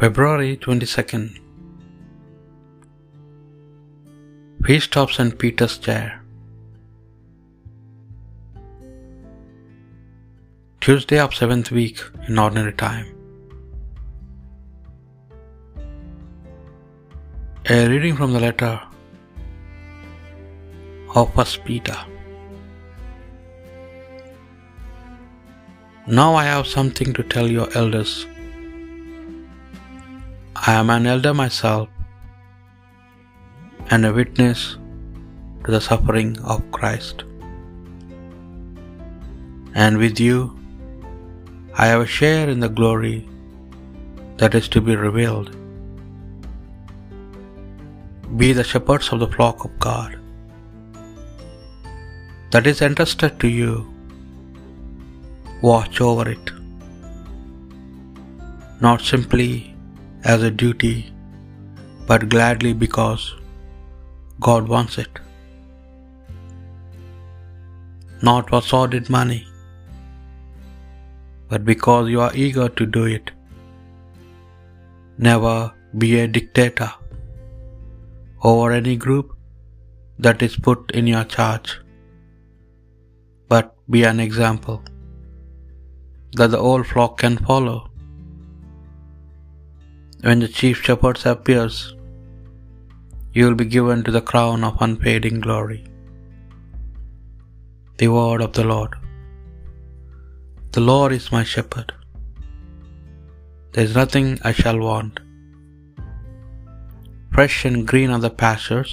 February 22nd Feast of St. Peter's Chair Tuesday of seventh week in ordinary time. A reading from the letter of First Peter. Now I have something to tell your elders. I am an elder myself and a witness to the suffering of Christ. And with you, I have a share in the glory that is to be revealed. Be the shepherds of the flock of God that is entrusted to you. Watch over it, not simply as a duty, but gladly because God wants it. Not for sordid money, but because you are eager to do it. Never be a dictator over any group that is put in your charge, but be an example that the whole flock can follow. When the chief shepherd appears, you will be given to the crown of unfading glory. The word of the Lord. The Lord is my shepherd. There is nothing I shall want. Fresh and green are the pastures,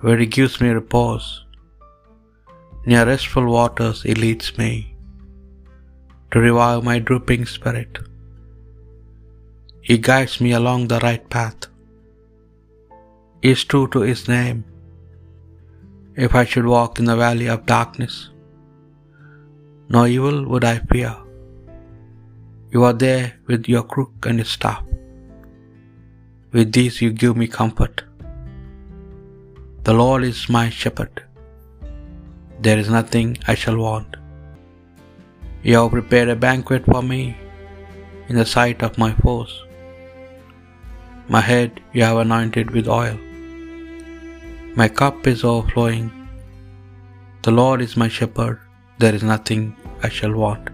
where he gives me repose. Near restful waters he leads me, to revive my drooping spirit. He guides me along the right path. He is true to his name. If I should walk in the valley of darkness, no evil would I fear. You are there with your crook and your staff. With these you give me comfort. The Lord is my shepherd. There is nothing I shall want. You have prepared a banquet for me in the sight of my foes. My head you have anointed with oil. My cup is overflowing. The Lord is my shepherd, there is nothing I shall want.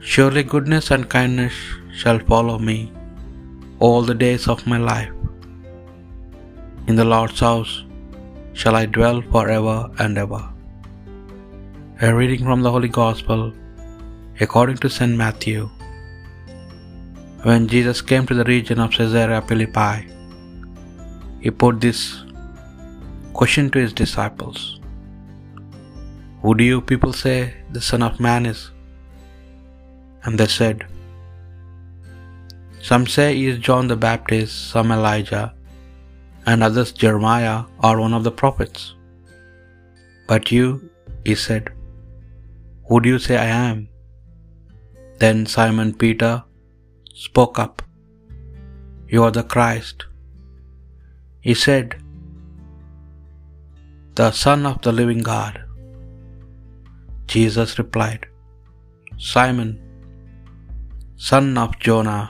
Surely goodness and kindness shall follow me all the days of my life. In the Lord's house shall I dwell for ever and ever. A reading from the Holy Gospel according to St. Matthew. When Jesus came to the region of Caesarea Philippi, he put this question to his disciples Who do you people say the Son of Man is? And they said, Some say he is John the Baptist, some Elijah, and others Jeremiah or one of the prophets. But you, he said, Who do you say I am? Then Simon Peter spoke up, You are the Christ. He said, The Son of the living God. Jesus replied, Simon, son of Jonah,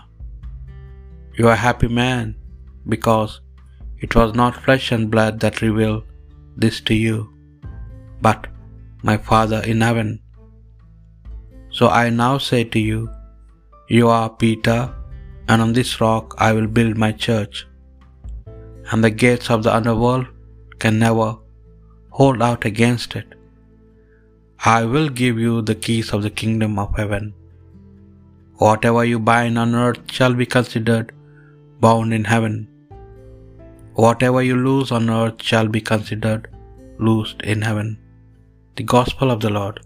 you are a happy man, because it was not flesh and blood that revealed this to you, but my Father in heaven. So I now say to you, You are Peter, and on this rock I will build my church, and the gates of the underworld can never hold out against it. I will give you the keys of the kingdom of heaven. Whatever you bind on earth shall be considered bound in heaven. Whatever you loose on earth shall be considered loosed in heaven. The Gospel of the Lord.